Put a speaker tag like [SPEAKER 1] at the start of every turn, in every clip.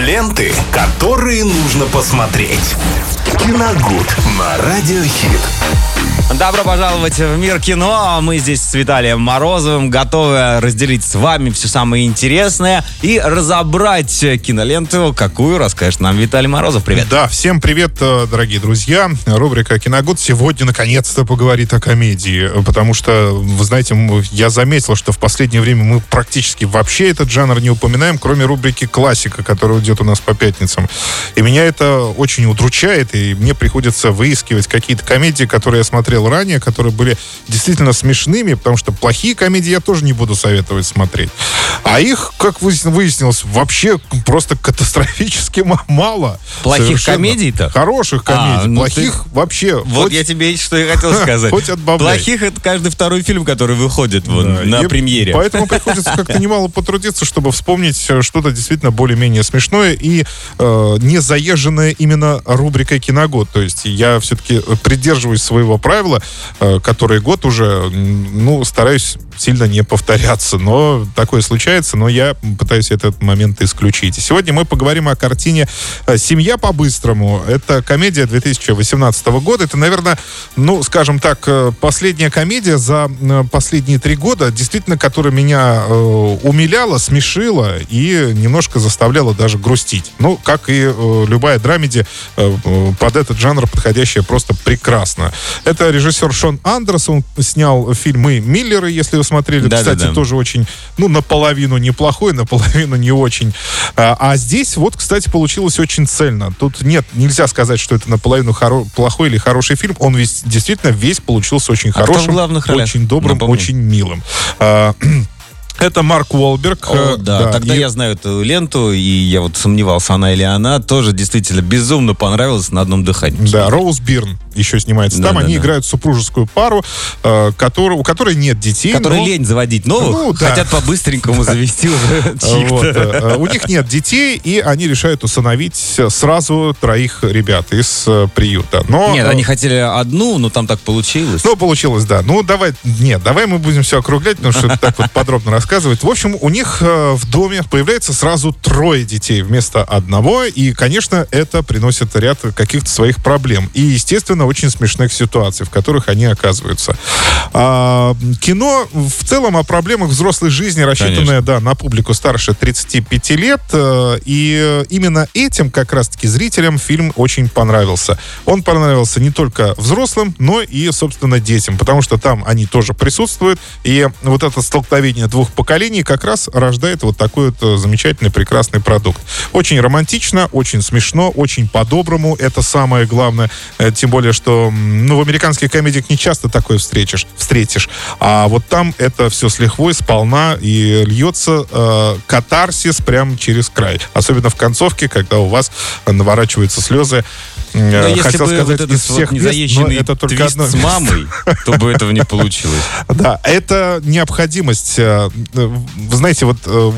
[SPEAKER 1] Ленты, которые нужно посмотреть. Киногуд на Радиохит.
[SPEAKER 2] Добро пожаловать в мир кино. Мы здесь с Виталием Морозовым готовы разделить с вами все самое интересное и разобрать киноленту, какую расскажет нам Виталий Морозов. Привет.
[SPEAKER 3] Да, всем привет, э, дорогие друзья. Рубрика «Киногуд» сегодня наконец-то поговорит о комедии, потому что, вы знаете, я заметил, что в последнее время мы практически вообще этот жанр не упоминаем, кроме рубрики «Классика», которая идет у нас по пятницам. И меня это очень удручает, и мне приходится выискивать какие-то комедии, которые я смотрел ранее, которые были действительно смешными, потому что плохие комедии я тоже не буду советовать смотреть. А их, как выяс- выяснилось, вообще просто катастрофически мало.
[SPEAKER 2] Плохих
[SPEAKER 3] Совершенно.
[SPEAKER 2] комедий-то?
[SPEAKER 3] Хороших
[SPEAKER 2] А,
[SPEAKER 3] комедий.
[SPEAKER 2] ну
[SPEAKER 3] Плохих вообще.
[SPEAKER 2] Вот
[SPEAKER 3] хоть-
[SPEAKER 2] я тебе что и хотел сказать.
[SPEAKER 3] Хоть отбавляй.
[SPEAKER 2] Плохих это каждый второй фильм, который выходит вон,
[SPEAKER 3] Да,
[SPEAKER 2] на
[SPEAKER 3] и
[SPEAKER 2] премьере.
[SPEAKER 3] Поэтому приходится как-то немало потрудиться, чтобы вспомнить э, что-то действительно более-менее смешное и э, не заезженное именно рубрикой «Киногод». То есть я все-таки придерживаюсь своего правила, э, который год уже, ну, стараюсь сильно не повторяться. Но такое случается, но я пытаюсь этот момент исключить. Сегодня мы поговорим о картине э, «Семья по-быстрому». Это комедия 2018 года. Это, наверное, ну, скажем так, э, последняя комедия за э, последние три года, действительно, которая меня э, умиляла, смешила и немножко заставляла даже грустить. Ну, как и э, любая драмеди, э, э, под этот жанр подходящая просто прекрасно. Это режиссер Шон Андерс, он снял фильмы «Миллеры», если вы смотрели.
[SPEAKER 2] Да-да-да.
[SPEAKER 3] Кстати, тоже очень, ну, наполовину неплохой, наполовину не очень. А, а здесь вот, кстати, получилось очень цельно. Тут нет, нельзя сказать, что это наполовину хоро- плохой или хороший фильм. Он весь, действительно весь получился очень
[SPEAKER 2] А
[SPEAKER 3] хорошим, очень добрым,
[SPEAKER 2] Напомни.
[SPEAKER 3] очень милым. Это Марк Уолберг.
[SPEAKER 2] О,
[SPEAKER 3] э,
[SPEAKER 2] да, тогда
[SPEAKER 3] и-
[SPEAKER 2] я знаю эту ленту, и я вот сомневался, она или она, тоже действительно безумно понравилась на одном дыхании.
[SPEAKER 3] Да, Роуз Бирн еще снимается. Там
[SPEAKER 2] Да, да,
[SPEAKER 3] они
[SPEAKER 2] да.
[SPEAKER 3] играют супружескую пару, э, который- у которой нет детей.
[SPEAKER 2] Которые
[SPEAKER 3] но-
[SPEAKER 2] лень заводить новых,
[SPEAKER 3] Ну, да.
[SPEAKER 2] хотят по-быстренькому завести уже чьих-то.
[SPEAKER 3] э, У них нет детей, и они решают усыновить сразу троих ребят из э, приюта. Но,
[SPEAKER 2] Нет,
[SPEAKER 3] э,
[SPEAKER 2] они хотели одну, но там так получилось.
[SPEAKER 3] Ну, получилось, да. Ну, давай, нет, давай мы будем все округлять, потому что так вот подробно рассказывать. В общем, у них э, в доме появляется сразу трое детей вместо одного, и, конечно, это приносит ряд каких-то своих проблем. И, естественно, очень смешных ситуаций, в которых они оказываются. А, кино в целом о проблемах взрослой жизни, рассчитанное, да, на публику старше 35 лет, э, и э, именно этим как раз-таки зрителям фильм очень понравился. Он понравился не только взрослым, но и, собственно, детям, потому что там они тоже присутствуют, и вот это столкновение двух поколений как раз рождает вот такой вот э, замечательный, прекрасный продукт. Очень романтично, очень смешно, очень по-доброму, это самое главное, Э, тем более, что ну, в американских комедиях не часто такое встретишь, встретишь, а вот там это все с лихвой, сполна, и льется э, катарсис прямо через край. Особенно в концовке, когда у вас наворачиваются слезы.
[SPEAKER 2] Но
[SPEAKER 3] Э,
[SPEAKER 2] если
[SPEAKER 3] Хотел
[SPEAKER 2] бы
[SPEAKER 3] сказать,
[SPEAKER 2] вот этот
[SPEAKER 3] из всех
[SPEAKER 2] вот
[SPEAKER 3] мест, но
[SPEAKER 2] незаезженный
[SPEAKER 3] это только одно
[SPEAKER 2] с мамой, то бы этого не получилось.
[SPEAKER 3] да, это необходимость. э, Вы знаете, вот э,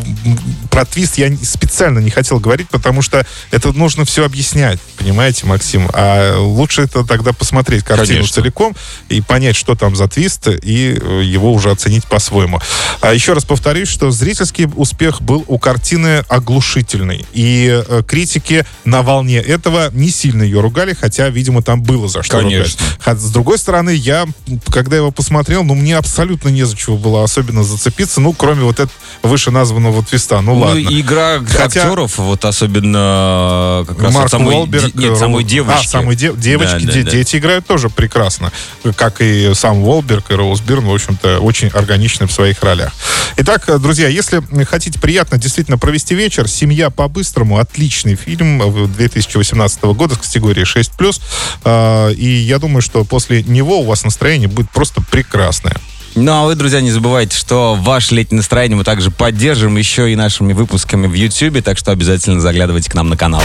[SPEAKER 3] про твист я специально не хотел говорить, потому что это нужно все объяснять, понимаете, Максим? А лучше это тогда посмотреть картину
[SPEAKER 2] Конечно.
[SPEAKER 3] целиком и понять, что там за твист, и его уже оценить по-своему. А еще раз повторюсь, что зрительский успех был у картины оглушительный. И критики на волне этого не сильно ее ругали, хотя, видимо, там было за что
[SPEAKER 2] Конечно.
[SPEAKER 3] ругать. С другой стороны, я, когда его посмотрел, ну, мне абсолютно не за чего было особенно зацепиться, ну, кроме вот этого вышеназванного твиста. Ну,
[SPEAKER 2] Ну,
[SPEAKER 3] ладно.
[SPEAKER 2] игра
[SPEAKER 3] Хотя-
[SPEAKER 2] актеров, вот особенно как раз
[SPEAKER 3] Марк
[SPEAKER 2] от самой,
[SPEAKER 3] Уолберг,
[SPEAKER 2] нет,
[SPEAKER 3] э,
[SPEAKER 2] самой девочки.
[SPEAKER 3] А, самой де- девочки,
[SPEAKER 2] Да, да,
[SPEAKER 3] де-
[SPEAKER 2] да.
[SPEAKER 3] дети играют тоже прекрасно. Как и сам Уолберг и Роуз Бирн, в общем-то, очень органичны в своих ролях. Итак, э, друзья, если хотите приятно действительно провести вечер, «Семья по-быстрому» отличный фильм э, 2018 года с категории 6+. Э, И я думаю, что после него у вас настроение будет просто прекрасное.
[SPEAKER 2] Ну, а вы, друзья, не забывайте, что ваше летнее настроение мы также поддержим еще и нашими выпусками в YouTube, так что обязательно заглядывайте к нам на канал.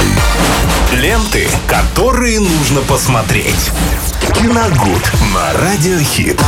[SPEAKER 1] Ленты, которые нужно посмотреть. Киногуд на Радиохит.